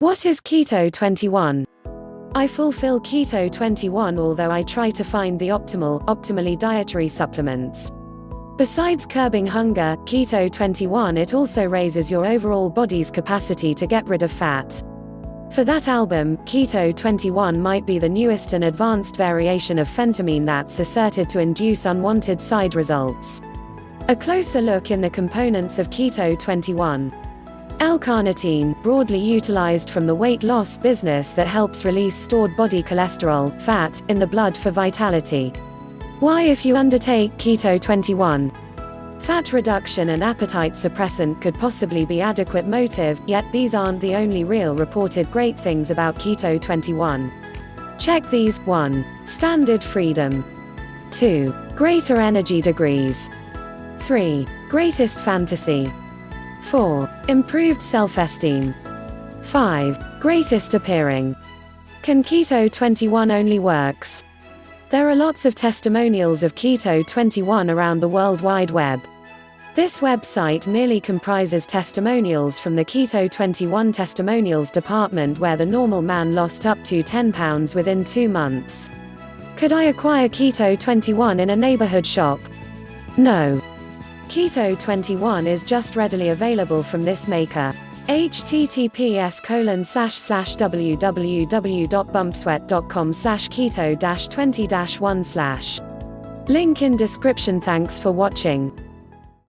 What is Keto 21? I fulfill Keto 21 although I try to find the optimal, optimally dietary supplements. Besides curbing hunger, Keto 21 it also raises your overall body's capacity to get rid of fat. For that album, Keto 21 might be the newest and advanced variation of phentermine that's asserted to induce unwanted side results. A closer look in the components of Keto 21. L-carnitine, broadly utilized from the weight loss business that helps release stored body cholesterol, fat, in the blood for vitality. Why if you undertake Keto 21? Fat reduction and appetite suppressant could possibly be adequate motive, yet these aren't the only real reported great things about Keto 21. Check these 1. Standard freedom. 2. Greater energy degrees. 3. Greatest fantasy. 4. Improved self-esteem. 5. Greatest appearing. Can Keto 21 only works? There are lots of testimonials of Keto 21 around the World Wide Web. This website merely comprises testimonials from the Keto 21 Testimonials department where the normal man lost up to 10 pounds within two months. Could I acquire Keto 21 in a neighborhood shop? No. Keto 21 is just readily available from this maker. https colon www.bumpsweat.com keto dash 20 dash 1 slash. Link in description thanks for watching.